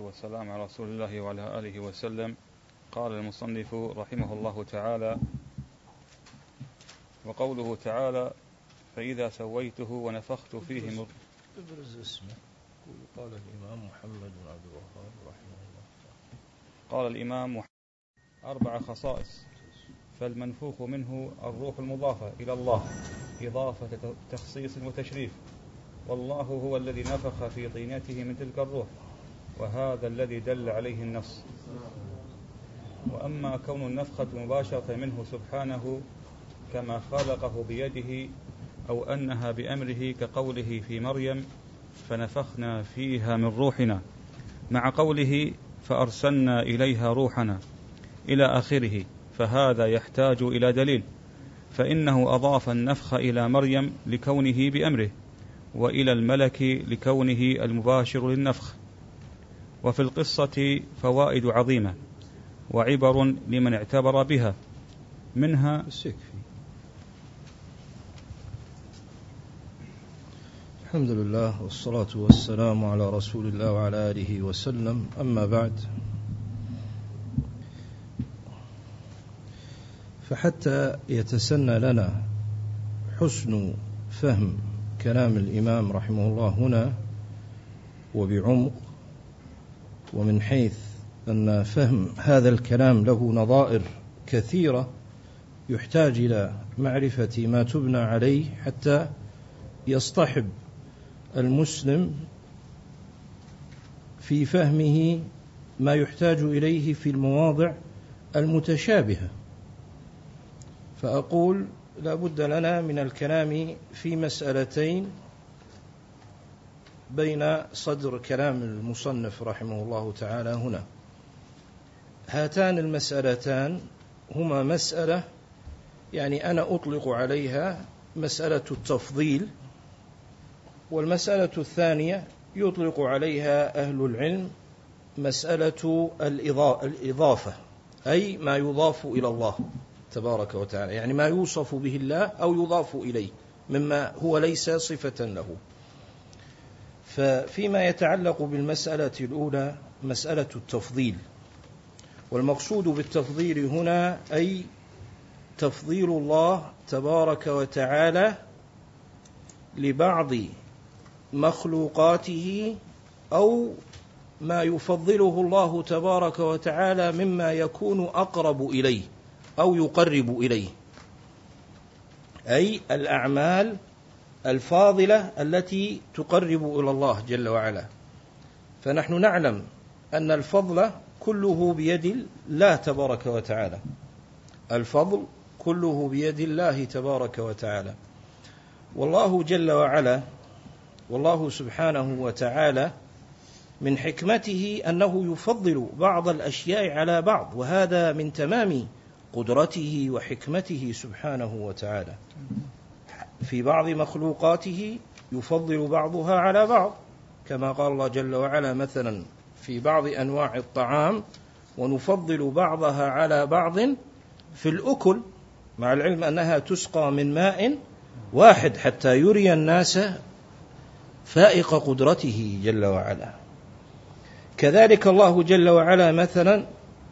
والسلام على رسول الله وعلى آله وسلم. قال المصنف رحمه الله تعالى وقوله تعالى فإذا سويته ونفخت فيه من ابرز اسمه. قال الإمام محمد بن عبد الوهاب رحمه الله قال الإمام أربع خصائص. فالمنفوخ منه الروح المضافة إلى الله إضافة تخصيص وتشريف. والله هو الذي نفخ في طينته من تلك الروح. وهذا الذي دل عليه النص. وأما كون النفخة مباشرة منه سبحانه كما خلقه بيده أو أنها بأمره كقوله في مريم فنفخنا فيها من روحنا. مع قوله فأرسلنا إليها روحنا إلى آخره فهذا يحتاج إلى دليل. فإنه أضاف النفخ إلى مريم لكونه بأمره وإلى الملك لكونه المباشر للنفخ. وفي القصة فوائد عظيمة وعبر لمن اعتبر بها. منها الحمد لله والصلاة والسلام على رسول الله وعلى آله وسلم. أما بعد فحتى يتسنى لنا حسن فهم كلام الإمام رحمه الله هنا وبعمق ومن حيث أن فهم هذا الكلام له نظائر كثيرة يحتاج إلى معرفة ما تبنى عليه حتى يصطحب المسلم في فهمه ما يحتاج إليه في المواضع المتشابهة. فأقول لا بد لنا من الكلام في مسألتين بين صدر كلام المصنف رحمه الله تعالى هنا. هاتان المسألتان هما مسألة يعني أنا أطلق عليها مسألة التفضيل والمسألة الثانية يطلق عليها أهل العلم مسألة الإضافة أي ما يضاف إلى الله تبارك وتعالى يعني ما يوصف به الله أو يضاف إليه مما هو ليس صفة له. ففيما يتعلق بالمسألة الأولى مسألة التفضيل والمقصود بالتفضيل هنا أي تفضيل الله تبارك وتعالى لبعض مخلوقاته أو ما يفضله الله تبارك وتعالى مما يكون أقرب إليه أو يقرب إليه أي الأعمال الفاضلة التي تقرب إلى الله جل وعلا. فنحن نعلم أن الفضل كله بيد الله تبارك وتعالى. الفضل كله بيد الله تبارك وتعالى. والله جل وعلا والله سبحانه وتعالى من حكمته أنه يفضل بعض الأشياء على بعض وهذا من تمام قدرته وحكمته سبحانه وتعالى. في بعض مخلوقاته يفضل بعضها على بعض كما قال الله جل وعلا مثلا في بعض أنواع الطعام ونفضل بعضها على بعض في الأكل مع العلم أنها تسقى من ماء واحد حتى يري الناس فائق قدرته جل وعلا. كذلك الله جل وعلا مثلا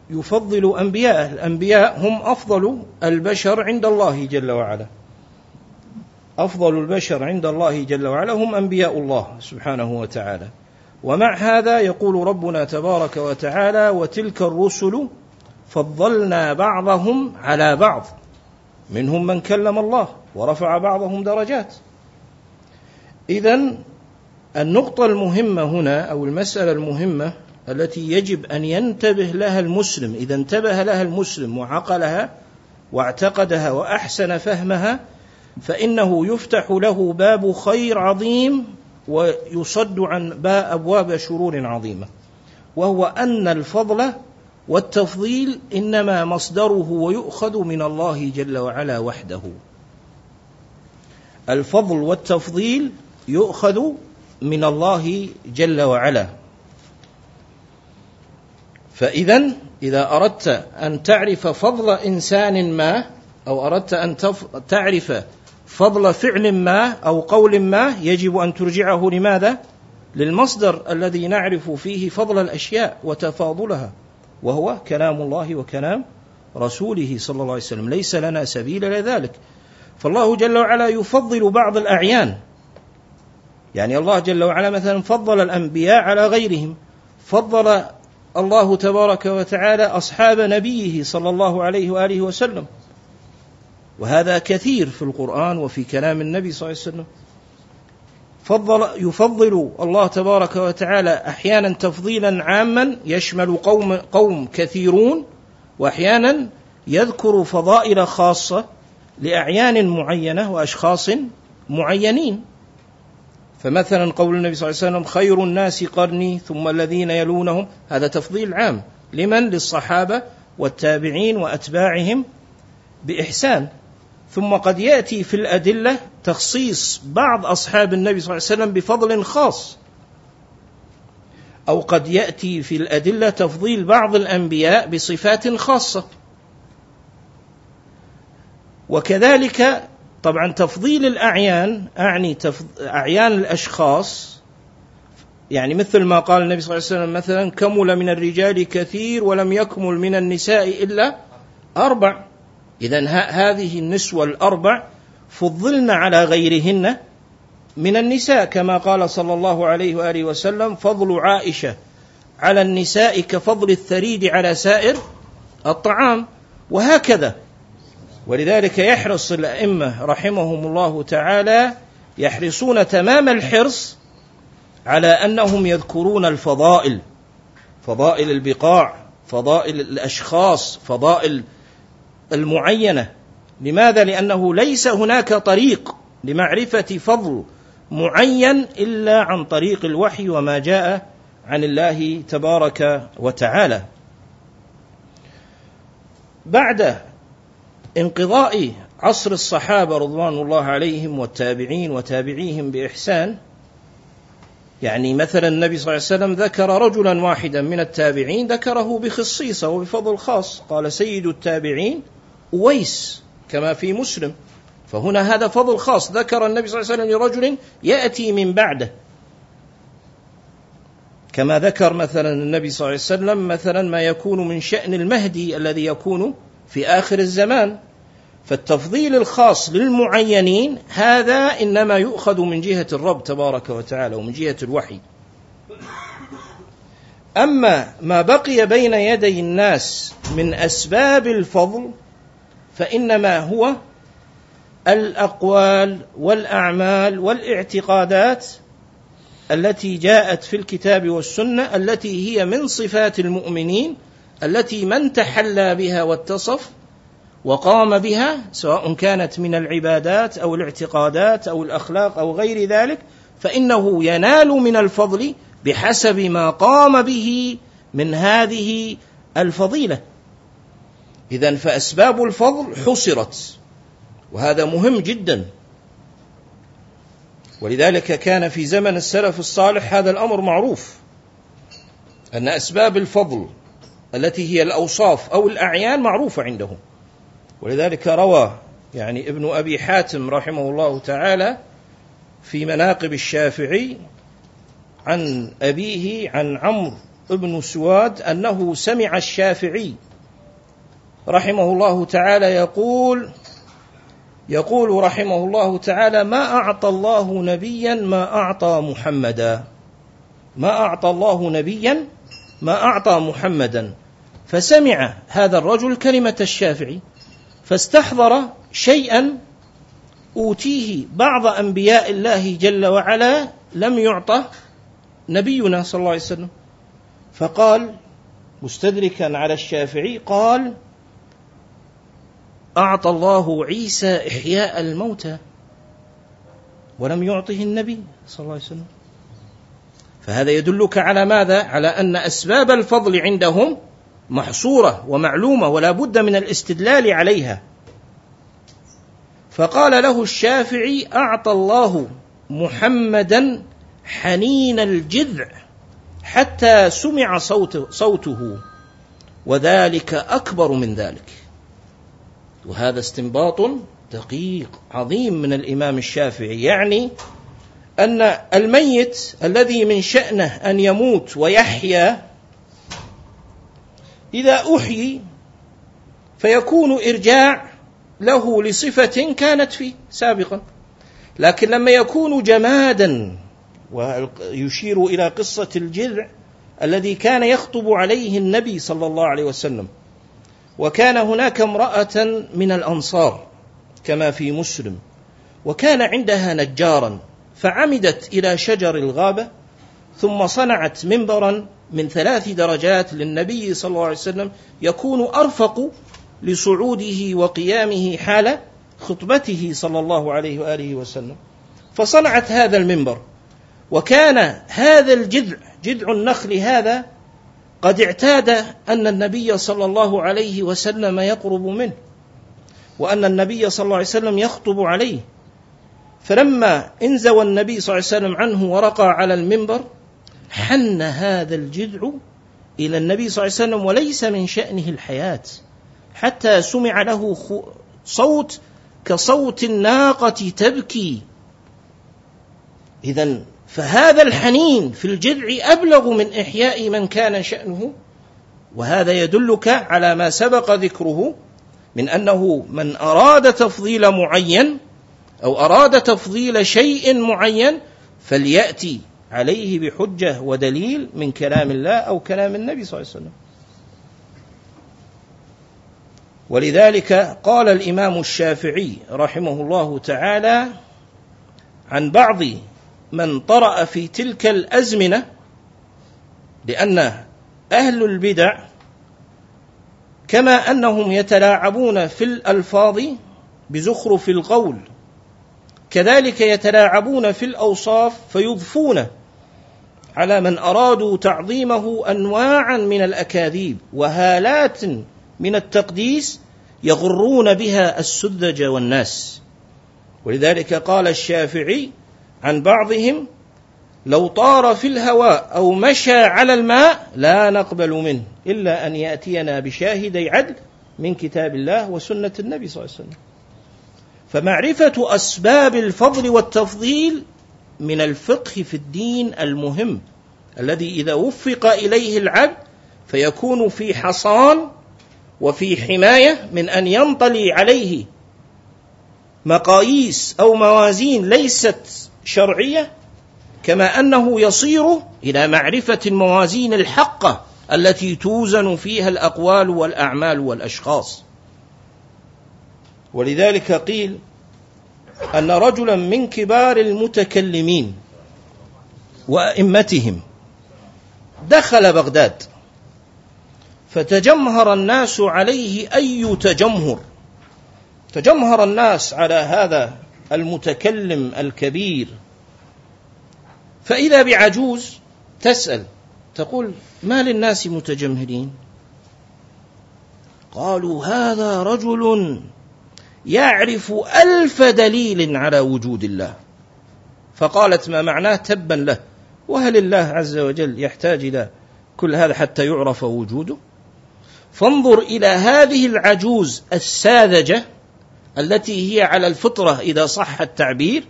يفضل أنبياءه الأنبياء هم أفضل البشر عند الله جل وعلا. أفضل البشر عند الله جل وعلا هم أنبياء الله سبحانه وتعالى. ومع هذا يقول ربنا تبارك وتعالى وتلك الرسل فضلنا بعضهم على بعض منهم من كلم الله ورفع بعضهم درجات. اذا النقطة المهمة هنا أو المسألة المهمة التي يجب أن ينتبه لها المسلم إذا انتبه لها المسلم وعقلها واعتقدها وأحسن فهمها فإنه يفتح له باب خير عظيم ويصد عن أبواب شرور عظيمة. وهو أن الفضل والتفضيل إنما مصدره ويؤخذ من الله جل وعلا وحده. الفضل والتفضيل يؤخذ من الله جل وعلا. فاذا إذا أردت أن تعرف فضل إنسان ما أو أردت أن تعرف فضل فعل ما أو قول ما يجب أن ترجعه لماذا؟ للمصدر الذي نعرف فيه فضل الأشياء وتفاضلها وهو كلام الله وكلام رسوله صلى الله عليه وسلم ليس لنا سبيل إلى ذلك. فالله جل وعلا يفضل بعض الأعيان. يعني الله جل وعلا مثلا فضل الأنبياء على غيرهم فضل الله تبارك وتعالى أصحاب نبيه صلى الله عليه وآله وسلم. وهذا كثير في القرآن وفي كلام النبي صلى الله عليه وسلم. فضل يفضل الله تبارك وتعالى أحيانا تفضيلا عاما يشمل قوم قوم كثيرون وأحيانا يذكر فضائل خاصة لأعيان معينة وأشخاص معينين. فمثلا قول النبي صلى الله عليه وسلم خير الناس قرني ثم الذين يلونهم. هذا تفضيل عام. لمن؟ للصحابة والتابعين وأتباعهم بإحسان. ثم قد يأتي في الأدلة تخصيص بعض أصحاب النبي صلى الله عليه وسلم بفضل خاص أو قد يأتي في الأدلة تفضيل بعض الأنبياء بصفات خاصة وكذلك طبعا تفضيل الأعيان أعني. أعيان الأشخاص يعني مثل ما قال النبي صلى الله عليه وسلم مثلا كمل من الرجال كثير ولم يكمل من النساء إلا أربع اذا هذه النسوة الأربع فضلن على غيرهن من النساء كما قال صلى الله عليه وآله وسلم فضل عائشة على النساء كفضل الثريد على سائر الطعام وهكذا. ولذلك يحرص الأئمة رحمهم الله تعالى يحرصون تمام الحرص على أنهم يذكرون الفضائل فضائل البقاع فضائل الأشخاص فضائل المعينة. لماذا؟ لأنه ليس هناك طريق لمعرفة فضل معين إلا عن طريق الوحي وما جاء عن الله تبارك وتعالى. بعد انقضاء عصر الصحابة رضوان الله عليهم والتابعين وتابعيهم بإحسان يعني مثلا النبي صلى الله عليه وسلم ذكر رجلا واحدا من التابعين ذكره بخصيصة وبفضل خاص. قال سيد التابعين اويس كما في مسلم. فهنا هذا فضل خاص. ذكر النبي صلى الله عليه وسلم لرجل يأتي من بعده. كما ذكر مثلا النبي صلى الله عليه وسلم مثلا ما يكون من شأن المهدي الذي يكون في آخر الزمان. فالتفضيل الخاص للمعينين هذا إنما يؤخذ من جهة الرب تبارك وتعالى ومن جهة الوحي. أما ما بقي بين يدي الناس من أسباب الفضل فإنما هو الأقوال والأعمال والاعتقادات التي جاءت في الكتاب والسنة التي هي من صفات المؤمنين التي من تحلى بها واتصف وقام بها سواء كانت من العبادات أو الاعتقادات أو الأخلاق أو غير ذلك فإنه ينال من الفضل بحسب ما قام به من هذه الفضيلة. اذا فأسباب الفضل حصرت وهذا مهم جدا. ولذلك كان في زمن السلف الصالح هذا الأمر معروف أن أسباب الفضل التي هي الأوصاف أو الأعيان معروفة عندهم. ولذلك روى يعني ابن أبي حاتم رحمه الله تعالى في مناقب الشافعي عن أبيه عن عمرو بن سواد أنه سمع الشافعي رحمه الله تعالى يقول يقول رحمه الله تعالى ما أعطى الله نبيا ما أعطى محمدا. ما أعطى الله نبيا ما أعطى محمدا. فسمع هذا الرجل كلمة الشافعي فاستحضر شيئا أوتيه بعض أنبياء الله جل وعلا لم يعطى نبينا صلى الله عليه وسلم. فقال مستدركا على الشافعي قال أعطى الله عيسى إحياء الموتى ولم يعطه النبي صلى الله عليه وسلم. فهذا يدلك على ماذا؟ على أن أسباب الفضل عندهم محصورة ومعلومة ولا بد من الاستدلال عليها. فقال له الشافعي أعطى الله محمدا حنين الجذع حتى سمع صوت صوته وذلك أكبر من ذلك. وهذا استنباط دقيق عظيم من الإمام الشافعي يعني أن الميت الذي من شأنه أن يموت ويحيا إذا أحيي فيكون إرجاع له لصفة كانت فيه سابقا. لكن لما يكون جمادا ويشير إلى قصة الجذع الذي كان يخطب عليه النبي صلى الله عليه وسلم وكان هناك امرأة من الأنصار كما في مسلم وكان عندها نجارا فعمدت إلى شجر الغابة ثم صنعت منبرا من ثلاث درجات للنبي صلى الله عليه وسلم يكون أرفق لصعوده وقيامه حال خطبته صلى الله عليه وآله وسلم. فصنعت هذا المنبر وكان هذا الجذع جذع النخل هذا قد اعتاد أن النبي صلى الله عليه وسلم يقرب منه وأن النبي صلى الله عليه وسلم يخطب عليه. فلما انزوى النبي صلى الله عليه وسلم عنه ورقى على المنبر حن هذا الجذع إلى النبي صلى الله عليه وسلم وليس من شأنه الحياة حتى سمع له صوت كصوت الناقة تبكي. إذا فهذا الحنين في الجذع أبلغ من إحياء من كان شأنه وهذا يدلك على ما سبق ذكره من أنه من أراد تفضيل معين أو أراد تفضيل شيء معين فليأتي عليه بحجة ودليل من كلام الله أو كلام النبي صلى الله عليه وسلم. ولذلك قال الإمام الشافعي رحمه الله تعالى عن بعض من طرأ في تلك الأزمنة لأن أهل البدع كما أنهم يتلاعبون في الألفاظ بزخرف القول كذلك يتلاعبون في الأوصاف فيضفون على من أرادوا تعظيمه انواعا من الأكاذيب وهالات من التقديس يغرون بها السذج والناس. ولذلك قال الشافعي عن بعضهم لو طار في الهواء أو مشى على الماء لا نقبل منه إلا أن يأتينا بشاهدي عدل من كتاب الله وسنة النبي صلى الله عليه وسلم. فمعرفة أسباب الفضل والتفضيل من الفقه في الدين المهم الذي إذا وفق إليه العبد فيكون في حصان وفي حماية من أن ينطلي عليه مقاييس أو موازين ليست شرعية كما أنه يصير إلى معرفة الموازين الحقة التي توزن فيها الأقوال والأعمال والأشخاص. ولذلك قيل أن رجلا من كبار المتكلمين وأئمتهم دخل بغداد فتجمهر الناس عليه أي تجمهر؟ تجمهر الناس على هذا المتكلم الكبير. فإذا بعجوز تسأل تقول ما للناس متجمهرين قالوا هذا رجل يعرف ألف دليل على وجود الله. فقالت ما معناه تبا له وهل الله عز وجل يحتاج إلى كل هذا حتى يعرف وجوده؟ فانظر إلى هذه العجوز الساذجة التي هي على الفطرة إذا صح التعبير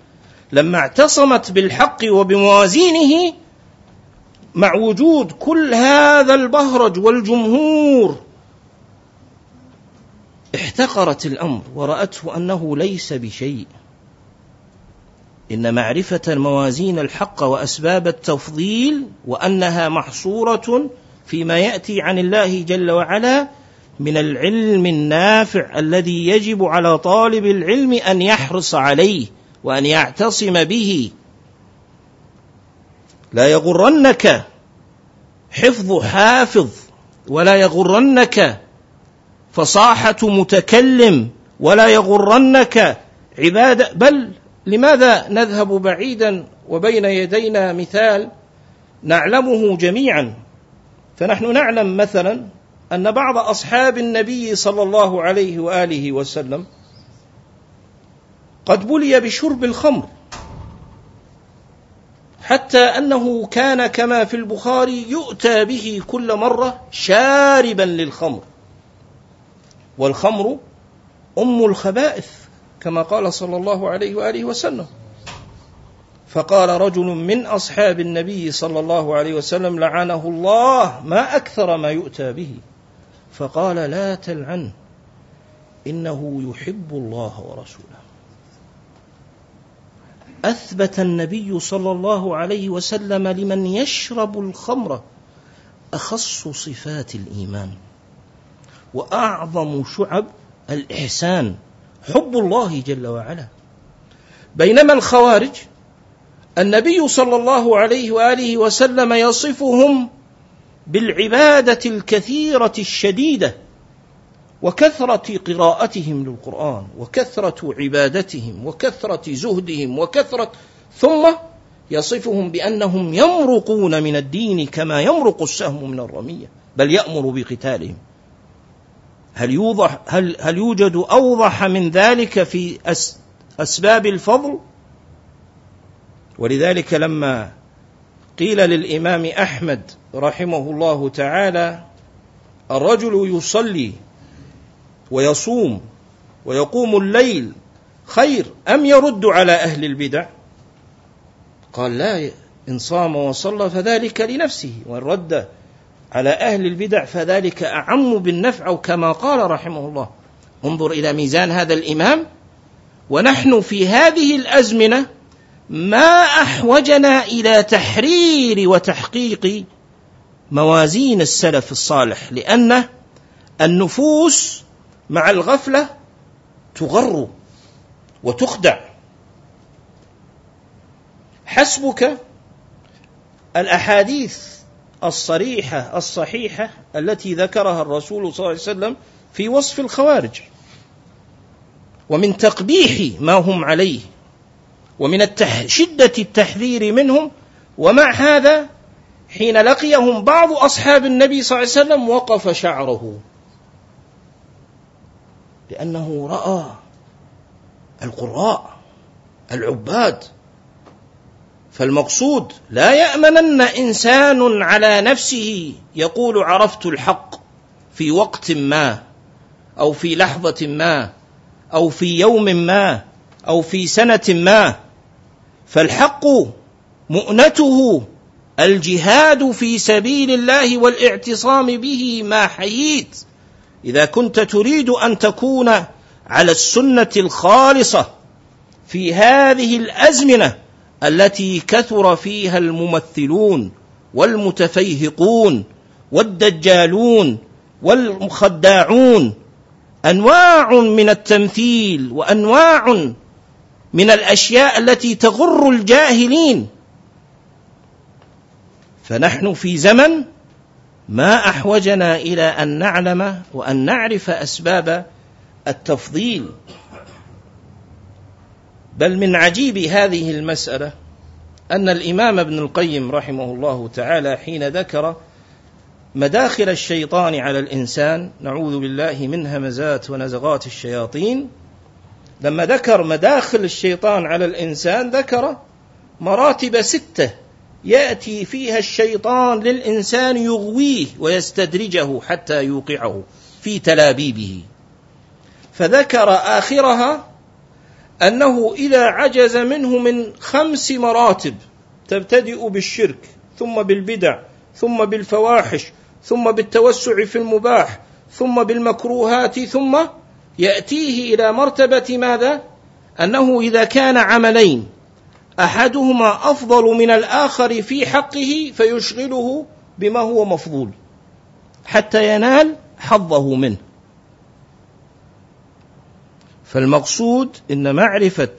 لما اعتصمت بالحق وبموازينه مع وجود كل هذا البهرج والجمهور احتقرت الأمر ورأته أنه ليس بشيء. إن معرفة موازين الحق وأسباب التفضيل وأنها محصورة فيما يأتي عن الله جل وعلا من العلم النافع الذي يجب على طالب العلم أن يحرص عليه وأن يعتصم به. لا يغرنك حفظ حافظ ولا يغرنك فصاحة متكلم ولا يغرنك عبادة. بل لماذا نذهب بعيدا وبين يدينا مثال نعلمه جميعا؟ فنحن نعلم مثلا أن بعض أصحاب النبي صلى الله عليه وآله وسلم قد بلي بشرب الخمر حتى أنه كان كما في البخاري يؤتى به كل مرة شاربا للخمر. والخمر أم الخبائث كما قال صلى الله عليه وآله وسلم. فقال رجل من أصحاب النبي صلى الله عليه وسلم لعنه الله ما أكثر ما يؤتى به. فقال لا تلعن إنه يحب الله ورسوله. أثبت النبي صلى الله عليه وسلم لمن يشرب الخمر أخص صفات الإيمان وأعظم شعب الإحسان حب الله جل وعلا. بينما الخوارج النبي صلى الله عليه وآله وسلم يصفهم بالعبادة الكثيرة الشديدة وكثرة قراءتهم للقرآن وكثرة عبادتهم وكثرة زهدهم وكثرة ثم يصفهم بأنهم يمرقون من الدين كما يمرق السهم من الرمية بل يأمر بقتالهم. هل يوضح هل هل يوجد أوضح من ذلك في أسباب الفضل؟ ولذلك لما قيل للإمام أحمد رحمه الله تعالى الرجل يصلي ويصوم ويقوم الليل خير أم يرد على أهل البدع؟ قال لا إن صام وصلى فذلك لنفسه وإن رد على أهل البدع فذلك أعم بالنفع أو كما قال رحمه الله. انظر إلى ميزان هذا الإمام ونحن في هذه الأزمنة ما أحوجنا إلى تحرير وتحقيق موازين السلف الصالح لأن النفوس مع الغفلة تغر وتخدع. حسبك الأحاديث الصريحة الصحيحة التي ذكرها الرسول صلى الله عليه وسلم في وصف الخوارج ومن تقبيح ما هم عليه. ومن التح... شدة التحذير منهم ومع هذا حين لقيهم بعض أصحاب النبي صلى الله عليه وسلم وقف شعره. لأنه رأى القراء العباد. فالمقصود لا يأمنن إنسان على نفسه يقول عرفت الحق في وقت ما أو في لحظة ما أو في يوم ما أو في سنة ما. فالحق مؤنته الجهاد في سبيل الله والاعتصام به ما حييت. إذا كنت تريد أن تكون على السنة الخالصة في هذه الأزمنة التي كثر فيها الممثلون والمتفيهقون والدجالون والمخداعون أنواع من التمثيل وأنواع من الأشياء التي تغر الجاهلين. فنحن في زمن ما أحوجنا إلى أن نعلم وأن نعرف أسباب التفضيل. بل من عجيب هذه المسألة أن الإمام ابن القيم رحمه الله تعالى حين ذكر مداخل الشيطان على الإنسان نعوذ بالله من همزات ونزغات الشياطين لما ذكر مداخل الشيطان على الإنسان ذكر مراتب ستة يأتي فيها الشيطان للإنسان يغويه ويستدرجه حتى يوقعه في تلابيبه. فذكر آخرها أنه إذا عجز منه من خمس مراتب تبتدئ بالشرك ثم بالبدع ثم بالفواحش ثم بالتوسع في المباح ثم بالمكروهات ثم يأتيه إلى مرتبة ماذا؟ أنه إذا كان عملين أحدهما أفضل من الآخر في حقه فيشغله بما هو مفضول حتى ينال حظه منه. فالمقصود إن معرفة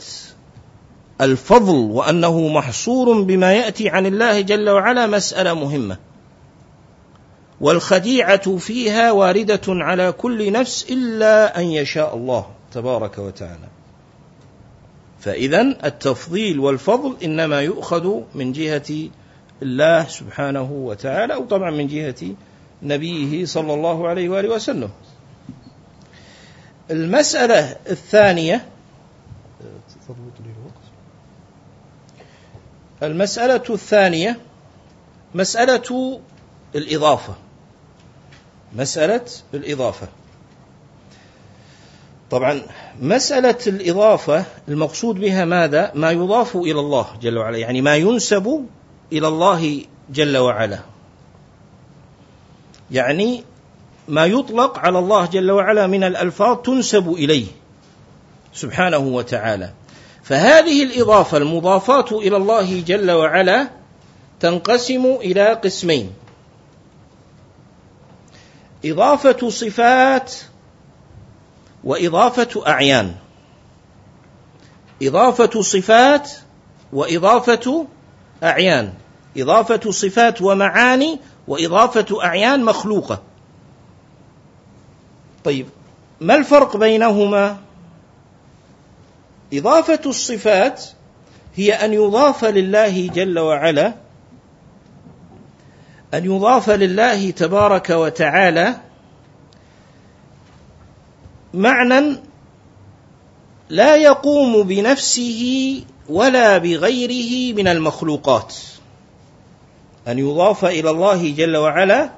الفضل وأنه محصور بما يأتي عن الله جل وعلا مسألة مهمة. والخديعة فيها واردة على كل نفس إلا أن يشاء الله تبارك وتعالى. فإذا التفضيل والفضل إنما يؤخذ من جهة الله سبحانه وتعالى أو طبعا من جهة نبيه صلى الله عليه وآله وسلم. المسألة الثانية المسألة الثانية مسألة الإضافة. مسألة الإضافة. طبعا مسألة الإضافة المقصود بها ماذا؟ ما يضاف إلى الله جل وعلا يعني ما ينسب إلى الله جل وعلا. يعني ما يطلق على الله جل وعلا من الألفاظ تنسب إليه سبحانه وتعالى. فهذه الإضافة المضافات إلى الله جل وعلا تنقسم إلى قسمين. إضافة صفات وإضافة أعيان. إضافة صفات وإضافة أعيان. إضافة صفات ومعاني وإضافة أعيان مخلوقة. طيب ما الفرق بينهما؟ إضافة الصفات هي أن يضاف لله جل وعلا أن يضاف لله تبارك وتعالى معنى لا يقوم بنفسه ولا بغيره من المخلوقات. أن يضاف إلى الله جل وعلا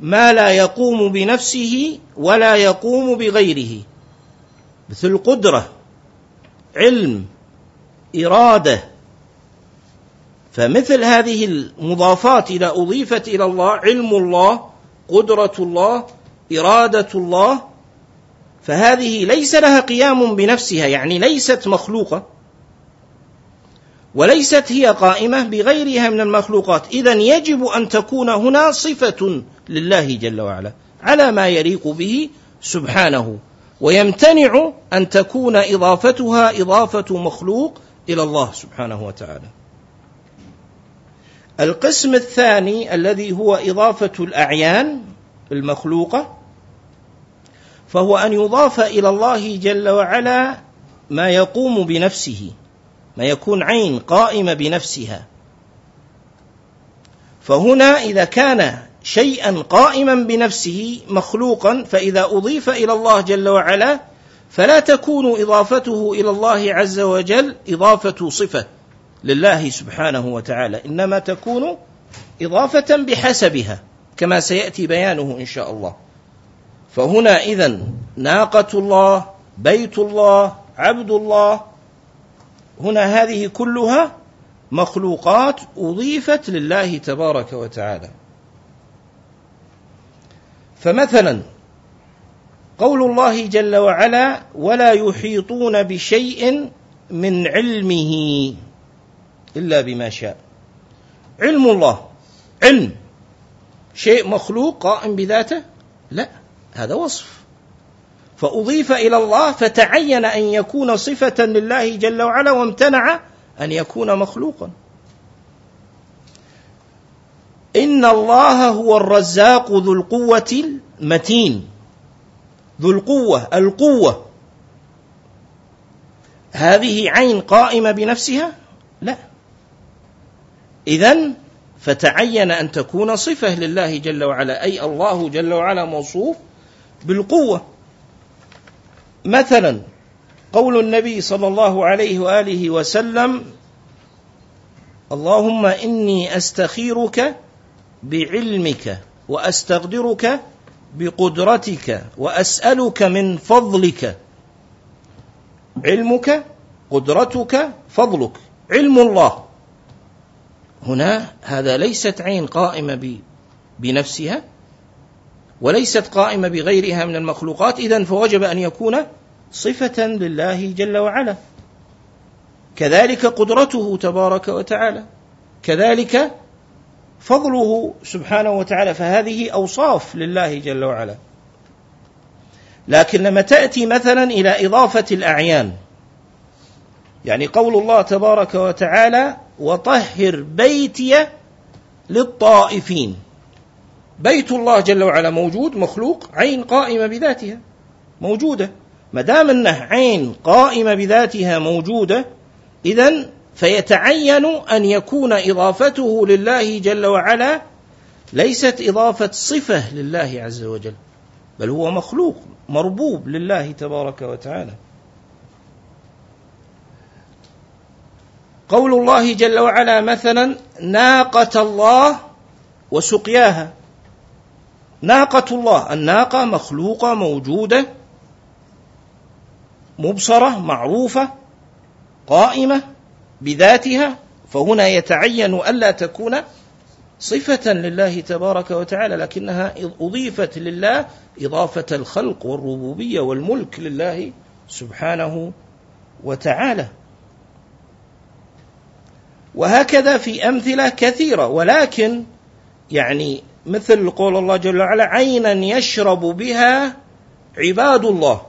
ما لا يقوم بنفسه ولا يقوم بغيره. مثل قدرة علم إرادة فمثل هذه المضافات إذا أضيفت إلى الله علم الله قدرة الله إرادة الله فهذه ليس لها قيام بنفسها يعني ليست مخلوقة وليست هي قائمة بغيرها من المخلوقات. إذا يجب أن تكون هنا صفة لله جل وعلا على ما يليق به سبحانه. ويمتنع أن تكون إضافتها إضافة مخلوق إلى الله سبحانه وتعالى. القسم الثاني الذي هو إضافة الأعيان المخلوقة فهو أن يضاف إلى الله جل وعلا ما يقوم بنفسه ما يكون عين قائمة بنفسها. فهنا إذا كان شيئا قائما بنفسه مخلوقا فإذا أضيف إلى الله جل وعلا فلا تكون إضافته إلى الله عز وجل إضافة صفة. لله سبحانه وتعالى إنما تكون إضافة بحسبها كما سيأتي بيانه إن شاء الله. فهنا إذا ناقة الله بيت الله عبد الله هنا هذه كلها مخلوقات أضيفت لله تبارك وتعالى. فمثلا قول الله جل وعلا ولا يحيطون بشيء من علمه إلا بما شاء. علم الله. علم. شيء مخلوق قائم بذاته؟ لا. هذا وصف. فأضيف إلى الله فتعين أن يكون صفة لله جل وعلا وامتنع أن يكون مخلوقا. إن الله هو الرزاق ذو القوة المتين. ذو القوة القوة. هذه عين قائمة بنفسها؟ لا. اذا فتعين أن تكون صفة لله جل وعلا أي الله جل وعلا موصوف بالقوة. مثلا قول النبي صلى الله عليه وآله وسلم اللهم إني أستخيرك بعلمك واستقدرك بقدرتك وأسألك من فضلك. علمك قدرتك فضلك. علم الله. هنا هذا ليست عين قائمة بنفسها وليست قائمة بغيرها من المخلوقات اذا فوجب أن يكون صفة لله جل وعلا. كذلك قدرته تبارك وتعالى كذلك فضله سبحانه وتعالى فهذه أوصاف لله جل وعلا. لكن لما تأتي مثلا إلى إضافة الأعيان يعني قول الله تبارك وتعالى وطهر بيتي للطائفين. بيت الله جل وعلا موجود مخلوق عين قائمة بذاتها موجودة. ما دام أنه عين قائمة بذاتها موجودة اذا فيتعين أن يكون إضافته لله جل وعلا ليست إضافة صفة لله عز وجل بل هو مخلوق مربوب لله تبارك وتعالى. قول الله جل وعلا مثلا ناقة الله وسقياها. ناقة الله الناقة مخلوقة موجودة مبصرة معروفة قائمة بذاتها. فهنا يتعين ألا تكون صفة لله تبارك وتعالى لكنها أضيفت لله إضافة الخلق والربوبية والملك لله سبحانه وتعالى. وهكذا في أمثلة كثيرة. ولكن يعني مثل قول الله جل وعلا عينا يشرب بها عباد الله.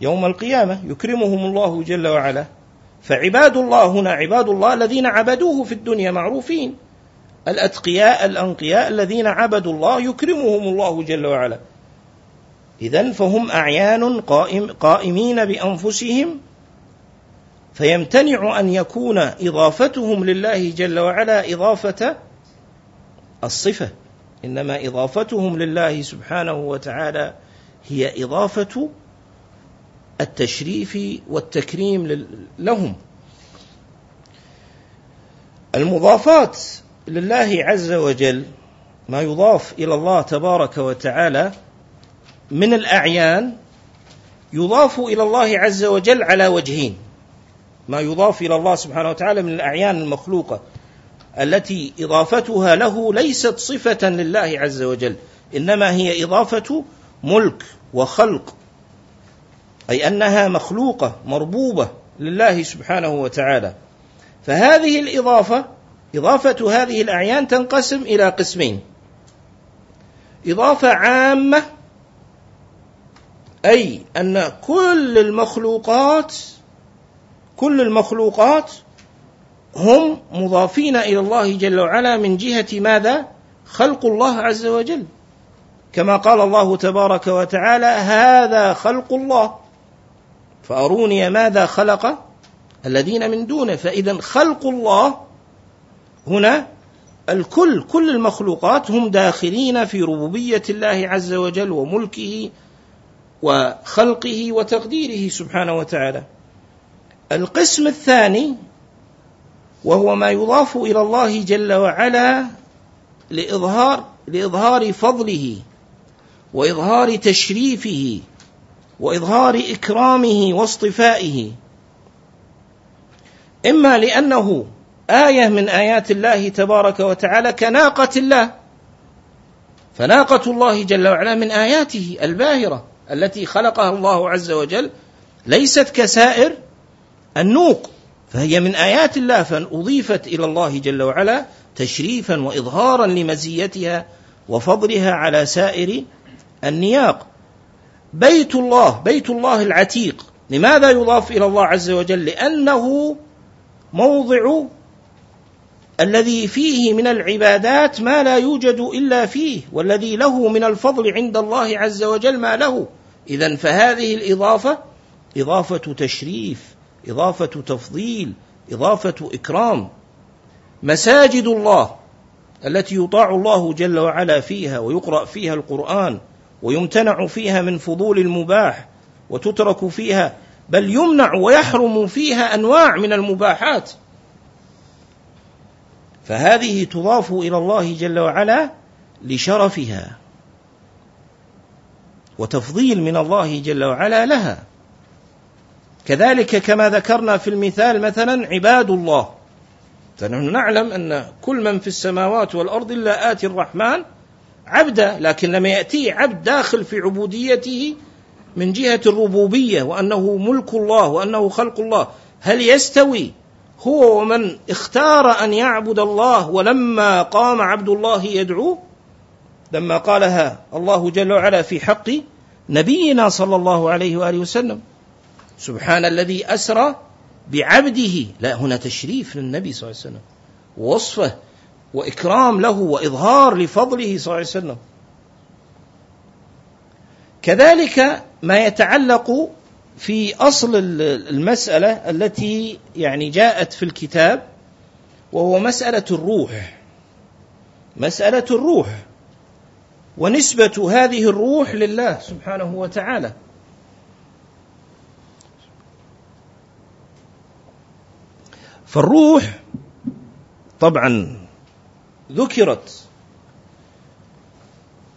يوم القيامة يكرمهم الله جل وعلا. فعباد الله هنا عباد الله الذين عبدوه في الدنيا معروفين. الأتقياء الأنقياء الذين عبدوا الله يكرمهم الله جل وعلا. إذا فهم أعيان قائم قائمين بأنفسهم فيمتنع أن يكون إضافتهم لله جل وعلا إضافة الصفة. إنما إضافتهم لله سبحانه وتعالى هي إضافة التشريف والتكريم لهم. المضافات لله عز وجل ما يضاف إلى الله تبارك وتعالى من الأعيان يضاف إلى الله عز وجل على وجهين. ما يضاف إلى الله سبحانه وتعالى من الأعيان المخلوقة التي إضافتها له ليست صفة لله عز وجل إنما هي إضافة ملك وخلق أي أنها مخلوقة مربوبة لله سبحانه وتعالى. فهذه الإضافة إضافة هذه الأعيان تنقسم إلى قسمين. إضافة عامة أي أن كل المخلوقات كل المخلوقات هم مضافين إلى الله جل وعلا من جهة ماذا؟ خلق الله عز وجل. كما قال الله تبارك وتعالى هذا خلق الله. فأروني ماذا خلق الذين من دونه. فإذا خلق الله هنا الكل كل المخلوقات هم داخلين في ربوبية الله عز وجل وملكه وخلقه وتقديره سبحانه وتعالى. القسم الثاني وهو ما يضاف إلى الله جل وعلا لإظهار لإظهار فضله وإظهار تشريفه وإظهار إكرامه واصطفائه. إما لأنه آية من آيات الله تبارك وتعالى كناقة الله فناقة الله جل وعلا من آياته الباهرة التي خلقها الله عز وجل ليست كسائر النوق فهي من آيات الله فاضيفت إلى الله جل وعلا تشريفا واظهارا لمزيتها وفضلها على سائر النياق. بيت الله بيت الله العتيق. لماذا يضاف إلى الله عز وجل؟ لأنه موضع الذي فيه من العبادات ما لا يوجد إلا فيه والذي له من الفضل عند الله عز وجل ما له. اذا فهذه الإضافة إضافة تشريف. إضافة تفضيل إضافة إكرام. مساجد الله التي يطاع الله جل وعلا فيها ويقرأ فيها القرآن ويمتنع فيها من فضول المباح وتترك فيها بل يمنع ويحرم فيها أنواع من المباحات. فهذه تضاف إلى الله جل وعلا لشرفها وتفضيل من الله جل وعلا لها. كذلك كما ذكرنا في المثال مثلا عباد الله. فنحن نعلم أن كل من في السماوات والأرض إلا آتي الرحمن عبدا لكن لما ياتيه عبد داخل في عبوديته من جهة الربوبية وأنه ملك الله وأنه خلق الله هل يستوي هو ومن اختار أن يعبد الله ولما قام عبد الله يدعوه لما قالها الله جل وعلا في حق نبينا صلى الله عليه وآله وسلم. سبحان الذي أسرى بعبده. لا هنا تشريف للنبي صلى الله عليه وسلم ووصفه وإكرام له وإظهار لفضله صلى الله عليه وسلم. كذلك ما يتعلق في أصل المسألة التي يعني جاءت في الكتاب وهو مسألة الروح. مسألة الروح. ونسبة هذه الروح لله سبحانه وتعالى فالروح طبعا ذكرت مع مريم عليها السلام وكذلك في القرآن الكريم أيضا ذكرت مع عيسى عليه السلام وكذلك في القرآن الكريم أيضا ذكرت مع عيسى عليه السلام وكذلك في القرآن الكريم أيضا ذكرت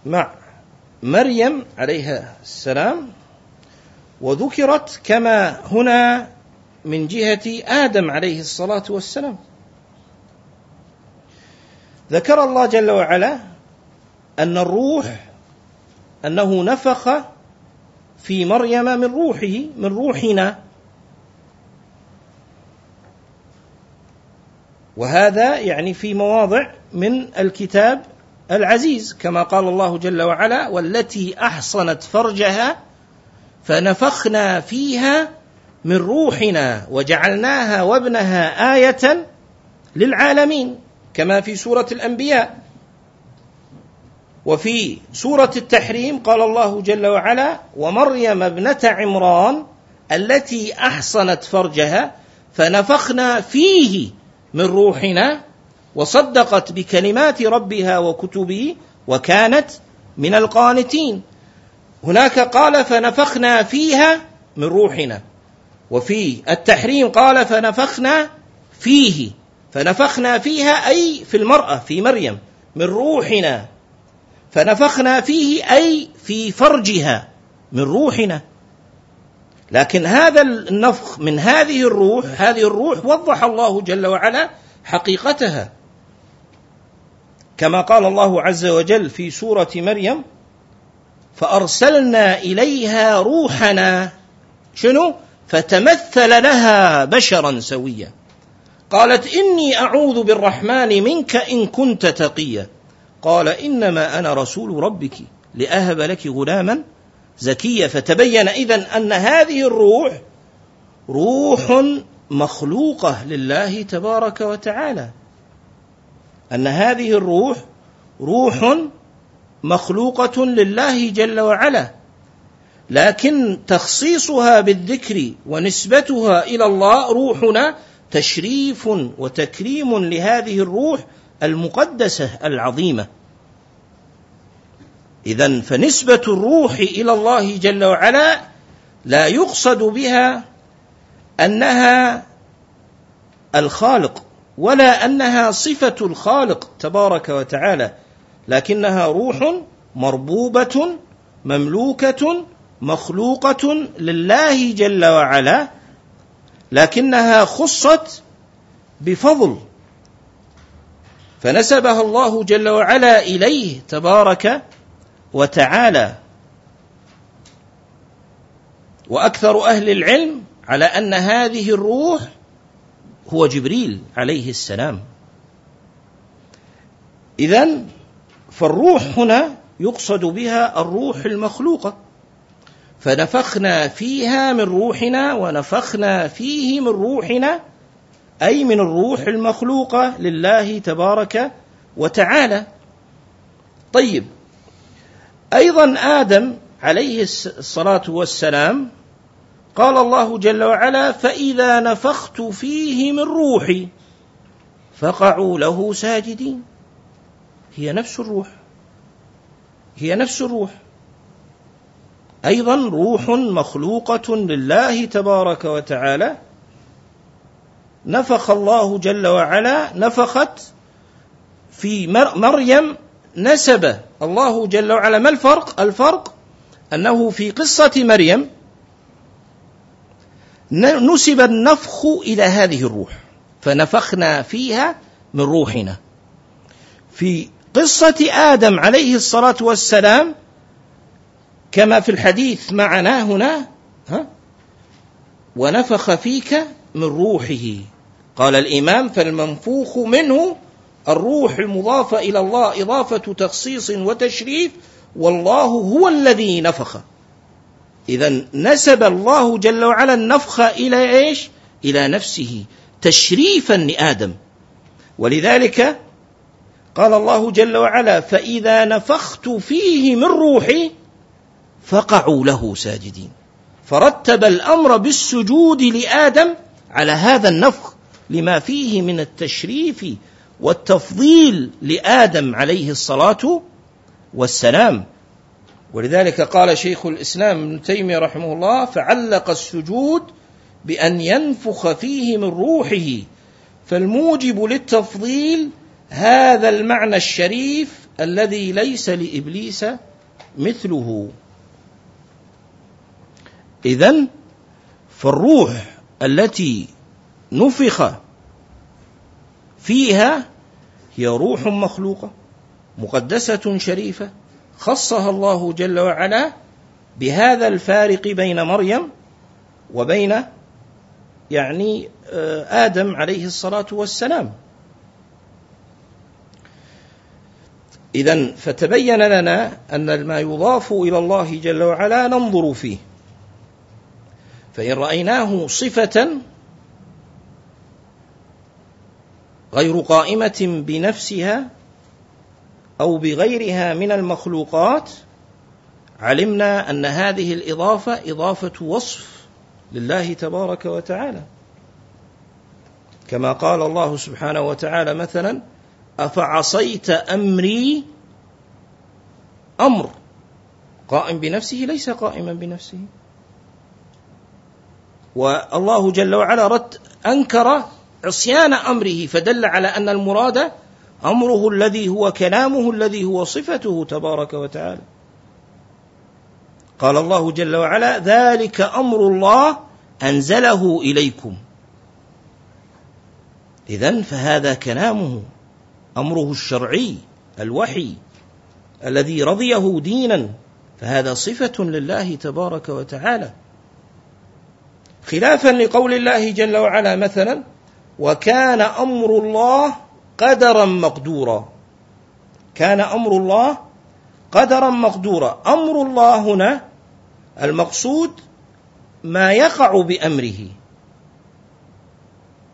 مع مريم عليها السلام وذكرت كما هنا من جهة آدم عليه الصلاة والسلام. ذكر الله جل وعلا أن الروح أنه نفخ في مريم من روحه من روحنا وهذا يعني في مواضع من الكتاب العزيز كما قال الله جل وعلا والتي أحصنت فرجها فنفخنا فيها من روحنا وجعلناها وابنها آية للعالمين كما في سورة الأنبياء. وفي سورة التحريم قال الله جل وعلا ومريم ابنة عمران التي أحصنت فرجها فنفخنا فيه من روحنا وصدقت بكلمات ربها وكتبه وكانت من القانتين. هناك قال فنفخنا فيها من روحنا وفي التحريم قال فنفخنا فيه فنفخنا فيها أي في المرأة في مريم من روحنا فنفخنا فيه أي في فرجها من روحنا. لكن هذا النفخ من هذه الروح هذه الروح وضح الله جل وعلا حقيقتها. كما قال الله عز وجل في سورة مريم فأرسلنا إليها روحنا. شنو؟ فتمثل لها بشرا سويا. قالت إني أعوذ بالرحمن منك إن كنت تقيا. قال إنما أنا رسول ربك لأهب لك غلاما زكية فتبين إذا أن هذه الروح روح مخلوقة لله تبارك وتعالى. أن هذه الروح روح مخلوقة لله جل وعلا. لكن تخصيصها بالذكر ونسبتها إلى الله روحنا تشريف وتكريم لهذه الروح المقدسة العظيمة. إذا فنسبة الروح إلى الله جل وعلا لا يقصد بها أنها الخالق ولا أنها صفة الخالق تبارك وتعالى لكنها روح مربوبة مملوكة مخلوقة لله جل وعلا لكنها خصت بفضل. فنسبها الله جل وعلا إليه تبارك وتعالى وأكثر أهل العلم على أن هذه الروح هو جبريل عليه السلام. اذا فالروح هنا يقصد بها الروح المخلوقة. فنفخنا فيها من روحنا ونفخنا فيه من روحنا أي من الروح المخلوقة لله تبارك وتعالى. طيب أيضا آدم عليه الصلاة والسلام قال الله جل وعلا فإذا نفخت فيه من روحي فقعوا له ساجدين. هي نفس الروح. هي نفس الروح. أيضا روح مخلوقة لله تبارك وتعالى. نفخ الله جل وعلا نفخت في مريم نسب الله جل وعلا ما الفرق؟ الفرق أنه في قصة مريم نسب النفخ إلى هذه الروح فنفخنا فيها من روحنا. في قصة آدم عليه الصلاة والسلام كما في الحديث معنا هنا ها؟ ونفخ فيك من روحه. قال الإمام فالمنفوخ منه الروح المضافة إلى الله إضافة تخصيص وتشريف والله هو الذي نفخ. إذا نسب الله جل وعلا النفخ إلى إيش؟ إلى نفسه تشريفا لآدم. ولذلك قال الله جل وعلا فإذا نفخت فيه من روحي فقعوا له ساجدين. فرتب الأمر بالسجود لآدم على هذا النفخ لما فيه من التشريف والتفضيل لآدم عليه الصلاة والسلام. ولذلك قال شيخ الإسلام ابن تيمية رحمه الله فعلق السجود بأن ينفخ فيه من روحه فالموجب للتفضيل هذا المعنى الشريف الذي ليس لإبليس مثله. إذن فالروح التي نفخ فيها هي روح مخلوقة مقدسة شريفة خصها الله جل وعلا بهذا الفارق بين مريم وبين يعني آه، آدم عليه الصلاة والسلام. إذا فتبين لنا أن ما يضاف إلى الله جل وعلا ننظر فيه. فإن رأيناه صفة غير قائمة بنفسها أو بغيرها من المخلوقات علمنا أن هذه الإضافة إضافة وصف لله تبارك وتعالى. كما قال الله سبحانه وتعالى مثلا أفعصيت أمري أمر. قائم بنفسه ليس قائما بنفسه. والله جل وعلا رد أنكر عصيان أمره فدل على أن المراد أمره الذي هو كلامه الذي هو صفته تبارك وتعالى. قال الله جل وعلا ذلك أمر الله أنزله إليكم. إذا فهذا كلامه أمره الشرعي الوحي الذي رضيه دينا فهذا صفة لله تبارك وتعالى. خلافا لقول الله جل وعلا مثلا وكان أمر الله قدرا مقدورا. كان أمر الله قدرا مقدورا. أمر الله هنا المقصود ما يقع بأمره.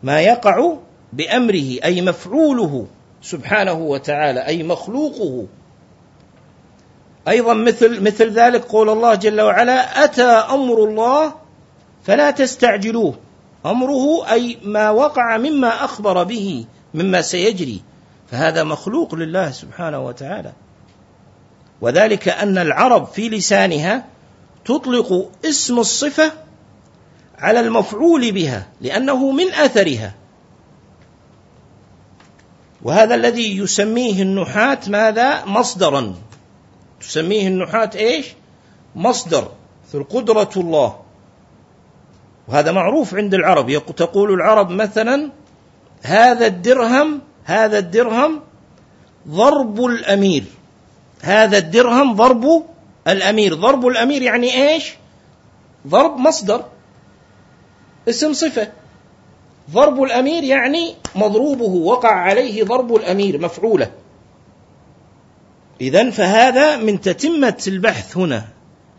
ما يقع بأمره أي مفعوله سبحانه وتعالى أي مخلوقه. أيضا مثل مثل ذلك قول الله جل وعلا أتى أمر الله فلا تستعجلوه. أمره أي ما وقع مما أخبر به مما سيجري. فهذا مخلوق لله سبحانه وتعالى. وذلك أن العرب في لسانها تطلق اسم الصفة على المفعول بها لأنه من أثرها. وهذا الذي يسميه النحاة ماذا؟ مصدرا. تسميه النحاة إيش؟ مصدر. مثل قدرة الله. وهذا معروف عند العرب. تقول العرب مثلا هذا الدرهم هذا الدرهم ضرب الأمير. هذا الدرهم ضرب الأمير. ضرب الأمير يعني إيش؟ ضرب مصدر اسم صفة. ضرب الأمير يعني مضروبه وقع عليه ضرب الأمير مفعولة. إذا فهذا من تتمة البحث هنا.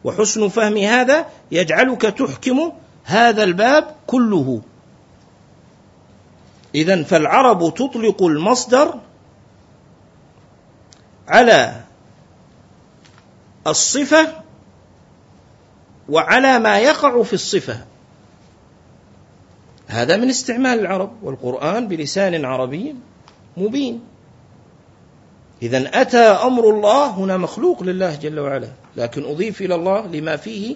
وحسن فهم هذا يجعلك تحكم هذا الباب كله. إذا فالعرب تطلق المصدر على الصفة وعلى ما يقع في الصفة. هذا من استعمال العرب والقرآن بلسان عربي مبين. إذا أتى أمر الله هنا مخلوق لله جل وعلا لكن أضيف إلى الله لما فيه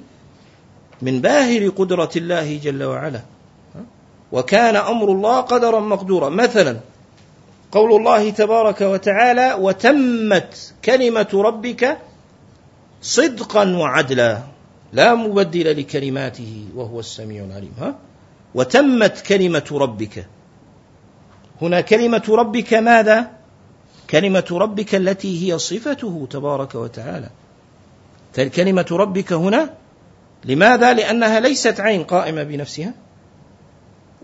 من باهر قدرة الله جل وعلا. وكان أمر الله قدرا مقدورا. مثلا قول الله تبارك وتعالى وتمت كلمة ربك صدقا وعدلا. لا مبدل لكلماته وهو السميع العليم. ها؟ وتمت كلمة ربك. هنا كلمة ربك ماذا؟ كلمة ربك التي هي صفته تبارك وتعالى. كلمة ربك هنا لماذا؟ لأنها ليست عين قائمة بنفسها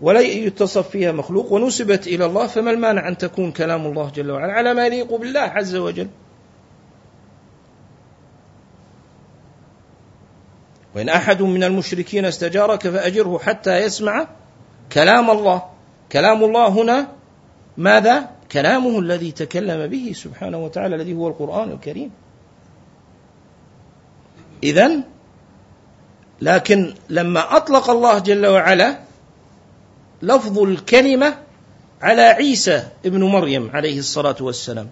ولا يتصف فيها مخلوق ونسبت إلى الله فما المانع أن تكون كلام الله جل وعلا على ما يليق بالله عز وجل وإن أحد من المشركين استجارك فأجره حتى يسمع كلام الله كلام الله هنا ماذا؟ كلامه الذي تكلم به سبحانه وتعالى الذي هو القرآن الكريم إذا لكن لما أطلق الله جل وعلا لفظ الكلمة على عيسى ابن مريم عليه الصلاة والسلام.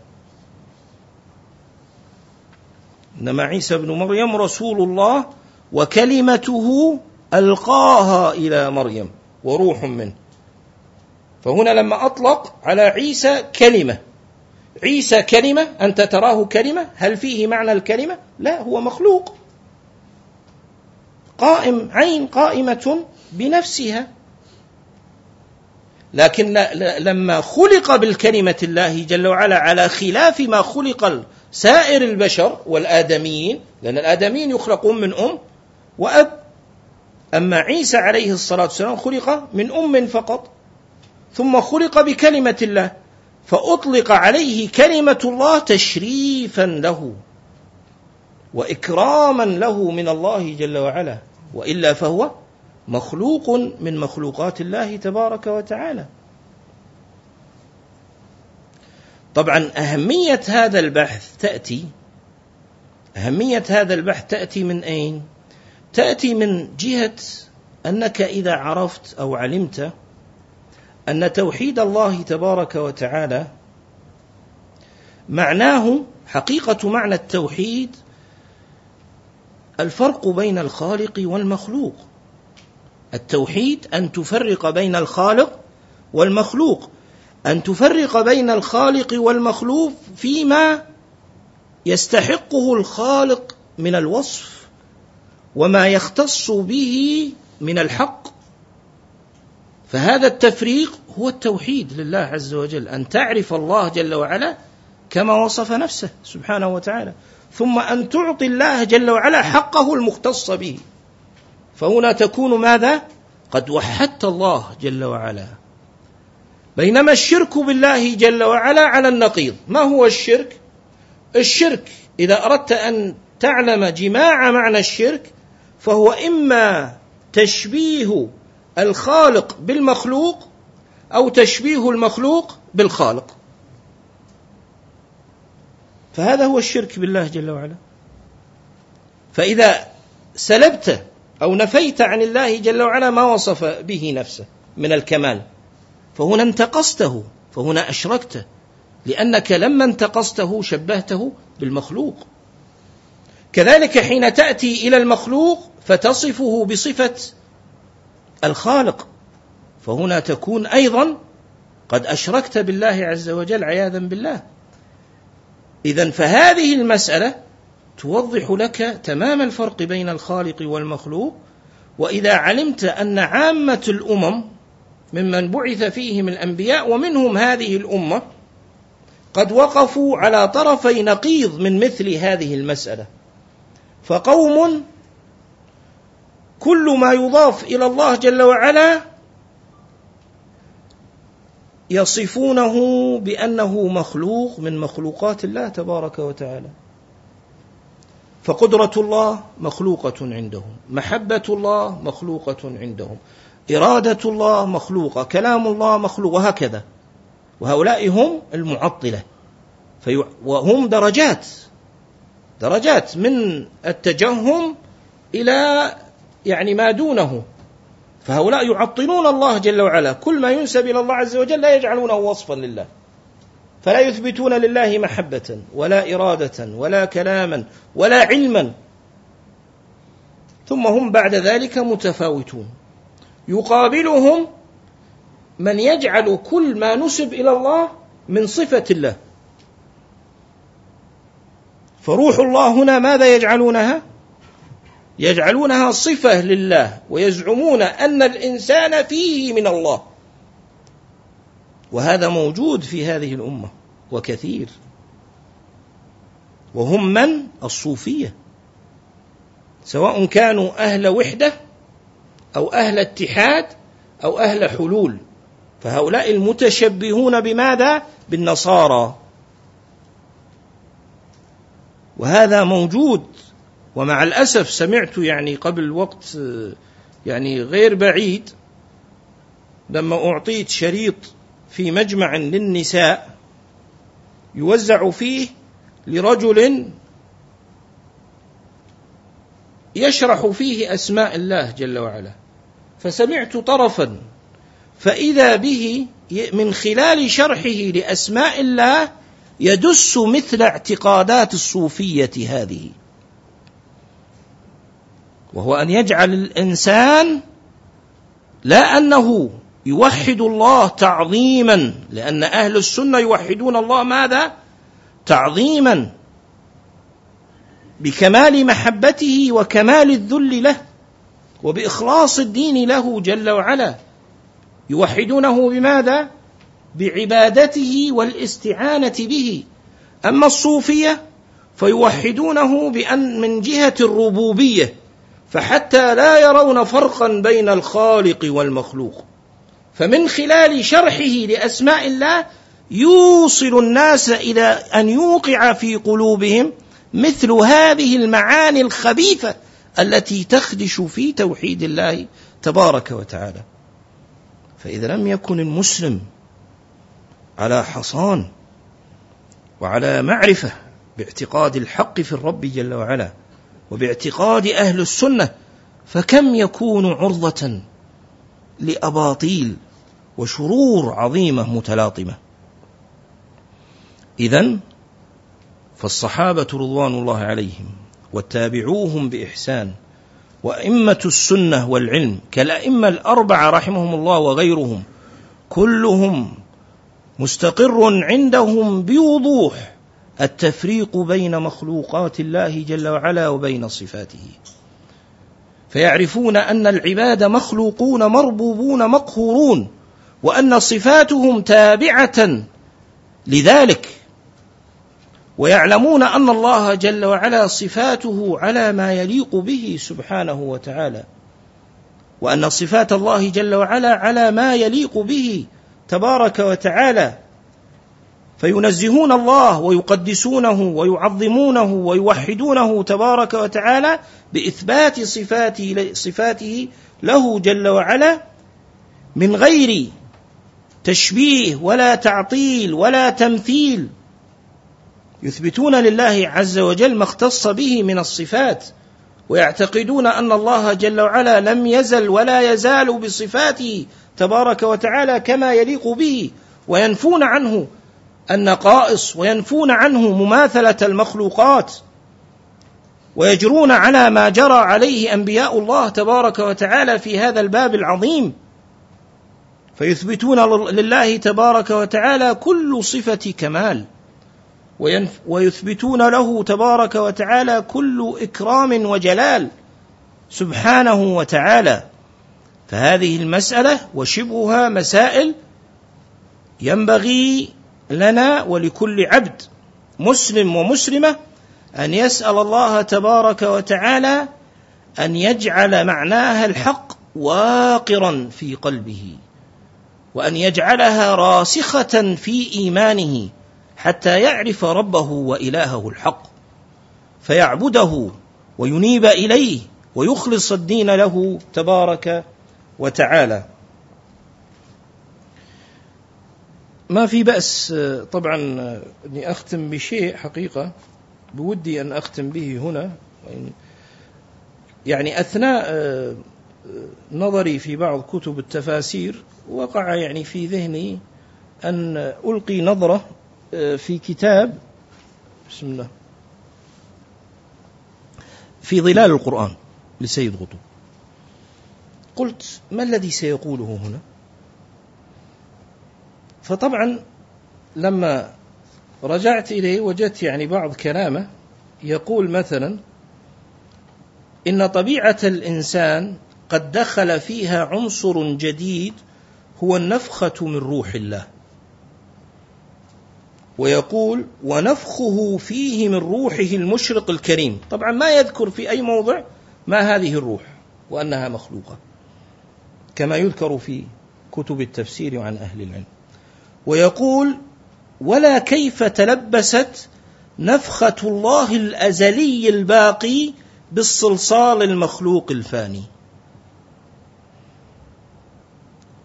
إنما عيسى ابن مريم رسول الله وكلمته ألقاها إلى مريم وروح منه. فهنا لما أطلق على عيسى كلمة. عيسى كلمة أنت تراه كلمة؟ هل فيه معنى الكلمة؟ لا هو مخلوق. قائم عين قائمة بنفسها. لكن لما خلق بالكلمة الله جل وعلا على خلاف ما خلق سائر البشر والآدميين لأن الآدميين يخلقون من أم وأب. أما عيسى عليه الصلاة والسلام خلق من أم فقط ثم خلق بكلمة الله فأطلق عليه كلمة الله تشريفا له وإكراما له من الله جل وعلا. وإلا فهو مخلوق من مخلوقات الله تبارك وتعالى طبعا أهمية هذا البحث تأتي أهمية هذا البحث تأتي من أين؟ تأتي من جهة أنك إذا عرفت أو علمت أن توحيد الله تبارك وتعالى معناه حقيقة معنى التوحيد الفرق بين الخالق والمخلوق. التوحيد أن تفرق بين الخالق والمخلوق. أن تفرق بين الخالق والمخلوق فيما يستحقه الخالق من الوصف وما يختص به من الحق. فهذا التفريق هو التوحيد لله عز وجل أن تعرف الله جل وعلا كما وصف نفسه سبحانه وتعالى. ثم أن تعطي الله جل وعلا حقه المختص به فهنا تكون ماذا؟ قد وحدت الله جل وعلا بينما الشرك بالله جل وعلا على النقيض ما هو الشرك؟ الشرك إذا أردت أن تعلم جماع معنى الشرك فهو إما تشبيه الخالق بالمخلوق أو تشبيه المخلوق بالخالق فهذا هو الشرك بالله جل وعلا. فإذا سلبت أو نفيت عن الله جل وعلا ما وصف به نفسه من الكمال فهنا انتقصته فهنا أشركته لأنك لما انتقصته شبهته بالمخلوق. كذلك حين تأتي إلى المخلوق فتصفه بصفة الخالق فهنا تكون أيضا قد أشركت بالله عز وجل عياذا بالله. إذا فهذه المسألة توضح لك تمام الفرق بين الخالق والمخلوق وإذا علمت أن عامة الأمم ممن بعث فيهم الأنبياء ومنهم هذه الأمة قد وقفوا على طرفي نقيض من مثل هذه المسألة. فقوم كل ما يضاف إلى الله جل وعلا يصفونه بأنه مخلوق من مخلوقات الله تبارك وتعالى. فقدرة الله مخلوقة عندهم محبة الله مخلوقة عندهم إرادة الله مخلوقة كلام الله مخلوق وهكذا. وهؤلاء هم المعطلة. وهم درجات درجات من التجهم إلى يعني ما دونه. فهؤلاء يعطلون الله جل وعلا. كل ما ينسب إلى الله عز وجل لا يجعلونه وصفا لله. فلا يثبتون لله محبة ولا إرادة ولا كلاما ولا علما. ثم هم بعد ذلك متفاوتون. يقابلهم من يجعل كل ما نسب إلى الله من صفة الله. فروح الله هنا ماذا يجعلونها؟ يجعلونها صفة لله ويزعمون أن الإنسان فيه من الله. وهذا موجود في هذه الأمة وكثير. وهم من؟ الصوفية. سواء كانوا أهل وحدة أو أهل اتحاد أو أهل حلول. فهؤلاء المتشبهون بماذا؟ بالنصارى. وهذا موجود ومع الأسف سمعت يعني قبل وقت يعني غير بعيد لما أعطيت شريط في مجمع للنساء يوزع فيه لرجل يشرح فيه أسماء الله جل وعلا. فسمعت طرفا فإذا به من خلال شرحه لأسماء الله يدس مثل اعتقادات الصوفية هذه. وهو أن يجعل الإنسان لا أنه يوحد الله تعظيما لأن أهل السنة يوحدون الله ماذا؟ تعظيما بكمال محبته وكمال الذل له وبإخلاص الدين له جل وعلا. يوحدونه بماذا؟ بعبادته والاستعانة به. أما الصوفية فيوحدونه بأن من جهة الربوبية فحتى لا يرون فرقا بين الخالق والمخلوق. فمن خلال شرحه لأسماء الله يوصل الناس إلى أن يوقع في قلوبهم مثل هذه المعاني الخبيثة التي تخدش في توحيد الله تبارك وتعالى. فإذا لم يكن المسلم على حصان وعلى معرفة باعتقاد الحق في الرب جل وعلا وباعتقاد أهل السنة فكم يكون عرضة لأباطيل وشرور عظيمة متلاطمة. إذا فالصحابة رضوان الله عليهم واتابعوهم بإحسان وأئمة السنة والعلم كالأئمة الأربعة رحمهم الله وغيرهم كلهم مستقر عندهم بوضوح التفريق بين مخلوقات الله جل وعلا وبين صفاته. فيعرفون أن العباد مخلوقون مربوبون مقهورون وأن صفاتهم تابعة لذلك. ويعلمون أن الله جل وعلا صفاته على ما يليق به سبحانه وتعالى وأن صفات الله جل وعلا على ما يليق به تبارك وتعالى. فينزهون الله ويقدسونه ويعظمونه ويوحدونه تبارك وتعالى بإثبات صفاته صفاته له جل وعلا من غير تشبيه ولا تعطيل ولا تمثيل. يثبتون لله عز وجل ما اختص به من الصفات ويعتقدون أن الله جل وعلا لم يزل ولا يزال بصفاته تبارك وتعالى كما يليق به وينفون عنه النقائص وينفون عنه مماثلة المخلوقات ويجرون على ما جرى عليه أنبياء الله تبارك وتعالى في هذا الباب العظيم فيثبتون لله تبارك وتعالى كل صفة كمال ويثبتون له تبارك وتعالى كل إكرام وجلال سبحانه وتعالى. فهذه المسألة وشبهها مسائل ينبغي لنا ولكل عبد مسلم ومسلمة أن يسأل الله تبارك وتعالى أن يجعل معناها الحق واقرا في قلبه وأن يجعلها راسخة في إيمانه حتى يعرف ربه وإلهه الحق فيعبده وينيب إليه ويخلص الدين له تبارك وتعالى. ما في بأس طبعا أني أختم بشيء حقيقة بودي أن أختم به هنا. يعني أثناء نظري في بعض كتب التفاسير وقع يعني في ذهني أن ألقي نظرة في كتاب بسم الله في ظلال القرآن لسيد قطب. قلت ما الذي سيقوله هنا؟ فطبعا لما رجعت إليه وجدت يعني بعض كلامه يقول مثلا إن طبيعة الإنسان قد دخل فيها عنصر جديد هو النفخة من روح الله. ويقول ونفخه فيه من روحه المشرق الكريم. طبعا ما يذكر في أي موضع ما هذه الروح وأنها مخلوقة. كما يذكر في كتب التفسير عن أهل العلم. ويقول ولا كيف تلبست نفخة الله الأزلي الباقي بالصلصال المخلوق الفاني؟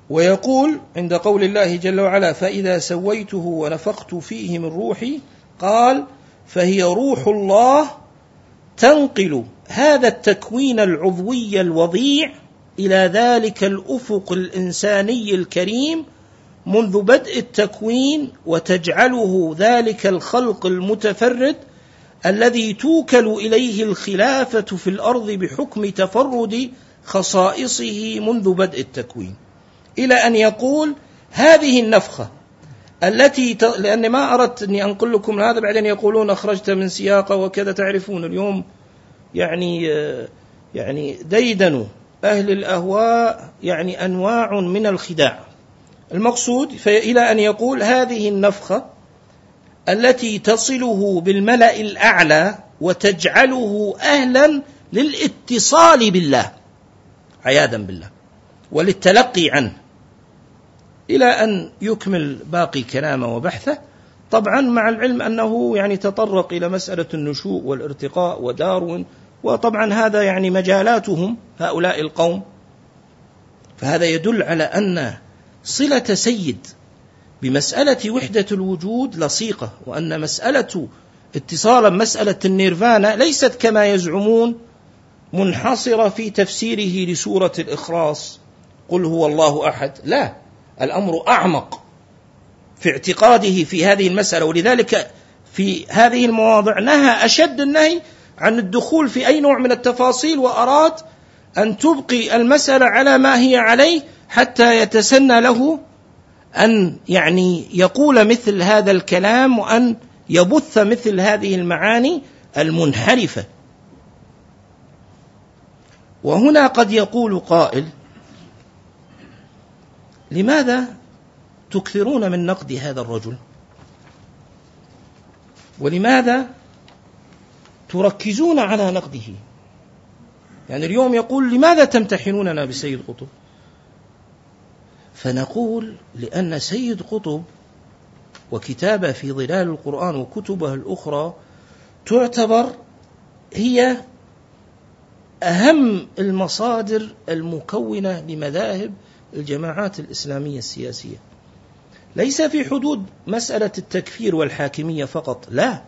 ويقول عند قول الله جل وعلا فإذا سويته ونفخت فيه من روحي قال فهي روح الله تنقل هذا التكوين العضوي الوضيع إلى ذلك الأفق الإنساني الكريم منذ بدء التكوين وتجعله ذلك الخلق المتفرد الذي توكل إليه الخلافة في الأرض بحكم تفرد خصائصه منذ بدء التكوين. إلى أن يقول هذه النفخة التي ت... لاني ما أردت أني أنقل لكم هذا بعدين يقولون أخرجت من سياقه وكذا تعرفون اليوم يعني يعني ديدنوا. أهل الأهواء يعني أنواع من الخداع. المقصود إلى أن يقول هذه النفخة التي تصله بالملأ الأعلى وتجعله أهلا للاتصال بالله عياذا بالله وللتلقي عنه. إلى أن يكمل باقي كلامه وبحثه طبعا مع العلم أنه يعني تطرق إلى مسألة النشوء والارتقاء وداروين وطبعا هذا يعني مجالاتهم هؤلاء القوم. فهذا يدل على أن صلة سيد. بمسألة وحدة الوجود لصيقة وأن مسألة اتصالا مسألة النيرفانا ليست كما يزعمون منحصرة في تفسيره لسورة الإخلاص. قل هو الله أحد. لا الأمر أعمق في اعتقاده في هذه المسألة. ولذلك في هذه المواضع نهى أشد النهي عن الدخول في أي نوع من التفاصيل وأراد أن تبقي المسألة على ما هي عليه حتى يتسنى له أن يعني يقول مثل هذا الكلام وأن يبث مثل هذه المعاني المنحرفة. وهنا قد يقول قائل لماذا تكثرون من نقد هذا الرجل؟ ولماذا تركزون على نقده؟ يعني اليوم يقول لماذا تمتحنوننا بسيد قطب؟ فنقول لأن سيد قطب وكتابه في ظلال القرآن وكتبه الأخرى تعتبر هي أهم المصادر المكونة لمذاهب الجماعات الإسلامية السياسية. ليس في حدود مسألة التكفير والحاكمية فقط لا.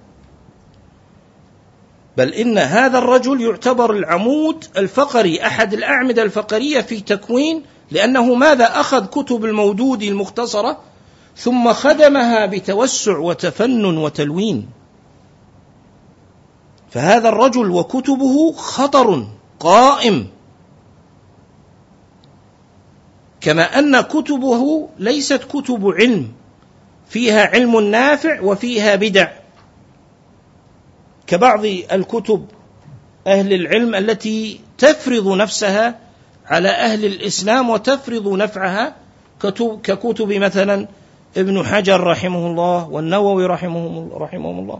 بل إن هذا الرجل يعتبر العمود الفقري أحد الأعمدة الفقرية في تكوين لأنه ماذا أخذ كتب المودود المختصرة ثم خدمها بتوسع وتفنن وتلوين. فهذا الرجل وكتبه خطر قائم. كما أن كتبه ليست كتب علم فيها علم نافع وفيها بدع. كبعض الكتب أهل العلم التي تفرض نفسها على أهل الإسلام وتفرض نفعها ككتب مثلا ابن حجر رحمه الله والنووي رحمه رحمهم الله.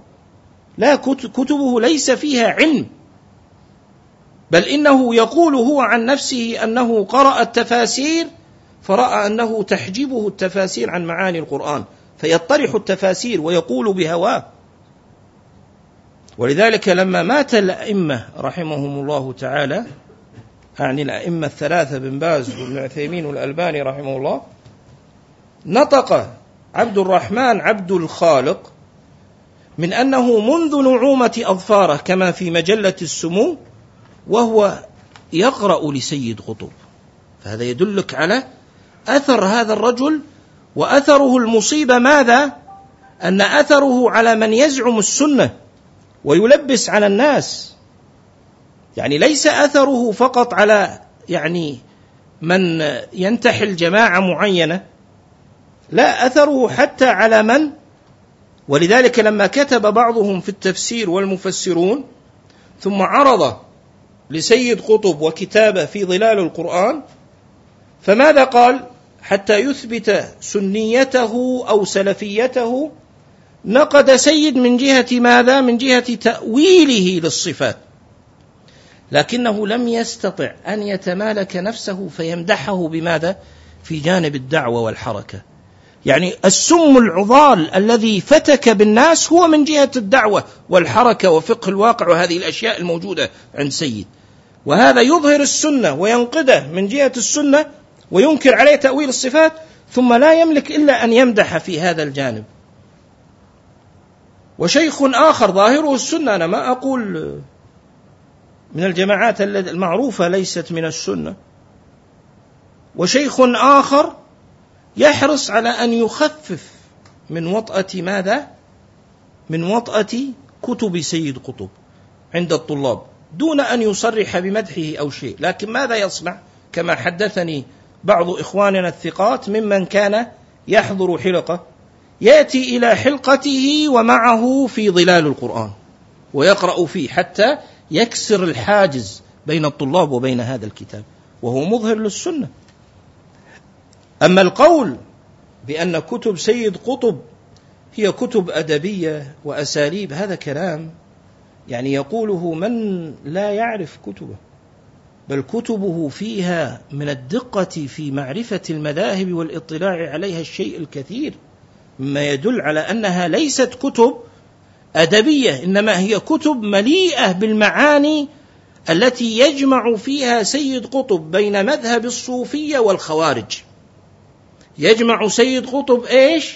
لا كتبه ليس فيها علم بل إنه يقول هو عن نفسه أنه قرأ التفاسير فرأى أنه تحجبه التفاسير عن معاني القرآن فيطرح التفاسير ويقول بهواه. ولذلك لما مات الأئمة رحمهم الله تعالى يعني الأئمة الثلاثة بن باز وابن عثيمين والألباني رحمه الله نطق عبد الرحمن عبد الخالق من أنه منذ نعومة أظفاره كما في مجلة السمو وهو يقرأ لسيد قطب فهذا يدلك على أثر هذا الرجل وأثره المصيبة ماذا؟ أن أثره على من يزعم السنة ويلبس على الناس يعني ليس أثره فقط على يعني من ينتحل جماعة معينة لا أثره حتى على من ولذلك لما كتب بعضهم في التفسير والمفسرون ثم عرض لسيد قطب وكتابه في ظلال القرآن فماذا قال حتى يثبت سنيته أو سلفيته نقد سيد من جهة ماذا؟ من جهة تأويله للصفات. لكنه لم يستطع أن يتمالك نفسه فيمدحه بماذا؟ في جانب الدعوة والحركة. يعني السم العضال الذي فتك بالناس هو من جهة الدعوة والحركة وفقه الواقع وهذه الأشياء الموجودة عند سيد. وهذا يظهر السنة وينقده من جهة السنة وينكر عليه تأويل الصفات ثم لا يملك إلا أن يمدح في هذا الجانب وشيخ آخر ظاهره السنة أنا ما أقول من الجماعات المعروفة ليست من السنة. وشيخ آخر يحرص على أن يخفف من وطأة ماذا؟ من وطأة كتب سيد قطب عند الطلاب دون أن يصرح بمدحه أو شيء. لكن ماذا يصنع؟ كما حدثني بعض إخواننا الثقات ممن كان يحضر حلقة يأتي إلى حلقته ومعه في ظلال القرآن ويقرأ فيه حتى يكسر الحاجز بين الطلاب وبين هذا الكتاب وهو مظهر للسنة. أما القول بأن كتب سيد قطب هي كتب أدبية وأساليب هذا كلام يعني يقوله من لا يعرف كتبه بل كتبه فيها من الدقة في معرفة المذاهب والاطلاع عليها الشيء الكثير مما يدل على أنها ليست كتب أدبية إنما هي كتب مليئة بالمعاني التي يجمع فيها سيد قطب بين مذهب الصوفية والخوارج يجمع سيد قطب إيش؟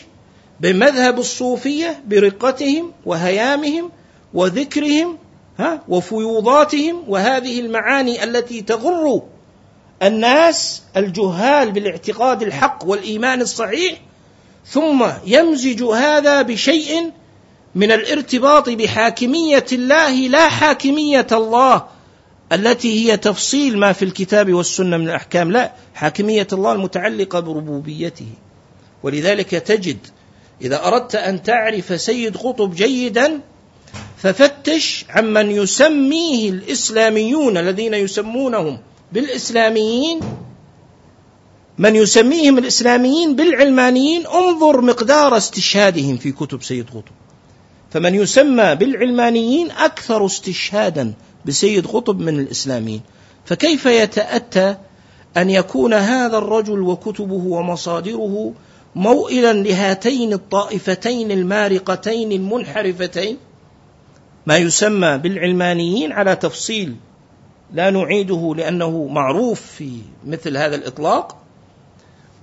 بمذهب الصوفية برقتهم وهيامهم وذكرهم ها وفيوضاتهم وهذه المعاني التي تغر الناس الجهال بالاعتقاد الحق والإيمان الصحيح ثم يمزج هذا بشيء من الارتباط بحاكمية الله لا حاكمية الله التي هي تفصيل ما في الكتاب والسنة من الأحكام لا حاكمية الله المتعلقة بربوبيته. ولذلك تجد إذا أردت أن تعرف سيد قطب جيدا ففتش عمن يسميه الإسلاميون الذين يسمونهم بالإسلاميين من يسميهم الإسلاميين بالعلمانيين انظر مقدار استشهادهم في كتب سيد قطب. فمن يسمى بالعلمانيين أكثر استشهادا بسيد قطب من الإسلاميين. فكيف يتأتى أن يكون هذا الرجل وكتبه ومصادره موئلا لهاتين الطائفتين المارقتين المنحرفتين؟ ما يسمى بالعلمانيين على تفصيل لا نعيده لأنه معروف في مثل هذا الإطلاق.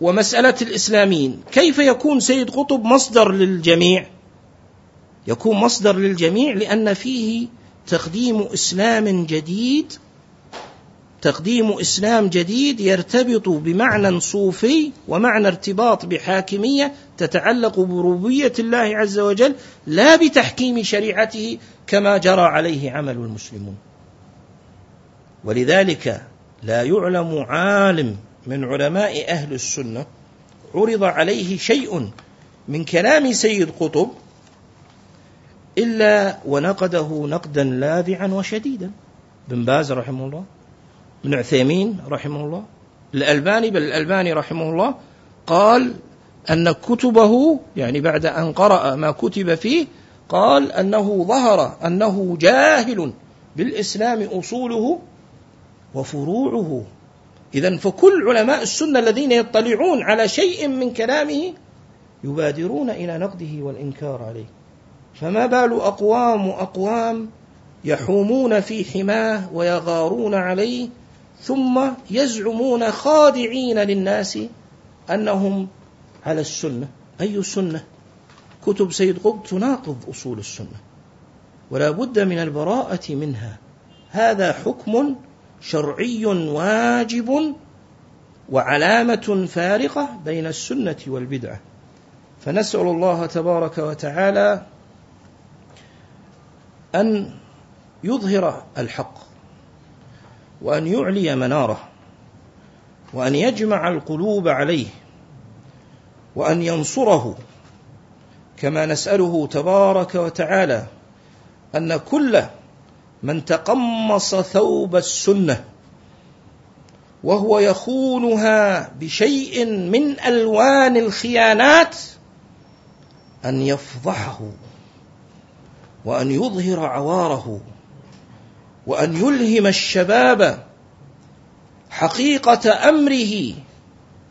ومسألة الإسلاميين كيف يكون سيد قطب مصدر للجميع؟ يكون مصدر للجميع لأن فيه تقديم إسلام جديد تقديم إسلام جديد يرتبط بمعنى صوفي ومعنى ارتباط بحاكمية تتعلق بربوبية الله عز وجل لا بتحكيم شريعته كما جرى عليه عمل المسلمون. ولذلك لا يعلم عالم من علماء أهل السنة عرض عليه شيء من كلام سيد قطب إلا ونقده نقدا لاذعا وشديدا. بن باز رحمه الله ابن عثيمين رحمه الله الألباني بل الألباني رحمه الله قال أن كتبه يعني بعد أن قرأ ما كتب فيه قال أنه ظهر أنه جاهل بالإسلام أصوله وفروعه. إذا فكل علماء السنة الذين يطلعون على شيء من كلامه يبادرون إلى نقده والإنكار عليه. فما بال أقوام أقوام يحومون في حماه ويغارون عليه ثم يزعمون خادعين للناس أنهم على السنة. أي سنة؟ كتب سيد قطب تناقض أصول السنة ولا بد من البراءة منها. هذا حكم شرعي واجب وعلامة فارقة بين السنة والبدعة. فنسأل الله تبارك وتعالى أن يظهر الحق وأن يعلي مناره وأن يجمع القلوب عليه وأن ينصره كما نسأله تبارك وتعالى أن كل من تقمص ثوب السنة وهو يخونها بشيء من ألوان الخيانات أن يفضحه. وأن يظهر عواره وأن يلهم الشباب حقيقة أمره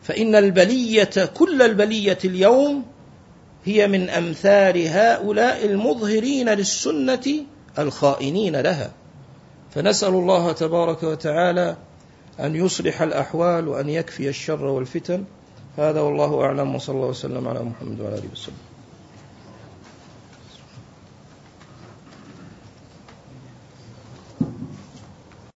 فإن البلية كل البلية اليوم هي من أمثال هؤلاء المظهرين للسنة الخائنين لها. فنسأل الله تبارك وتعالى أن يصلح الأحوال وأن يكفي الشر والفتن. هذا والله أعلم وصلى الله وسلم على محمد وعلى آله وسلم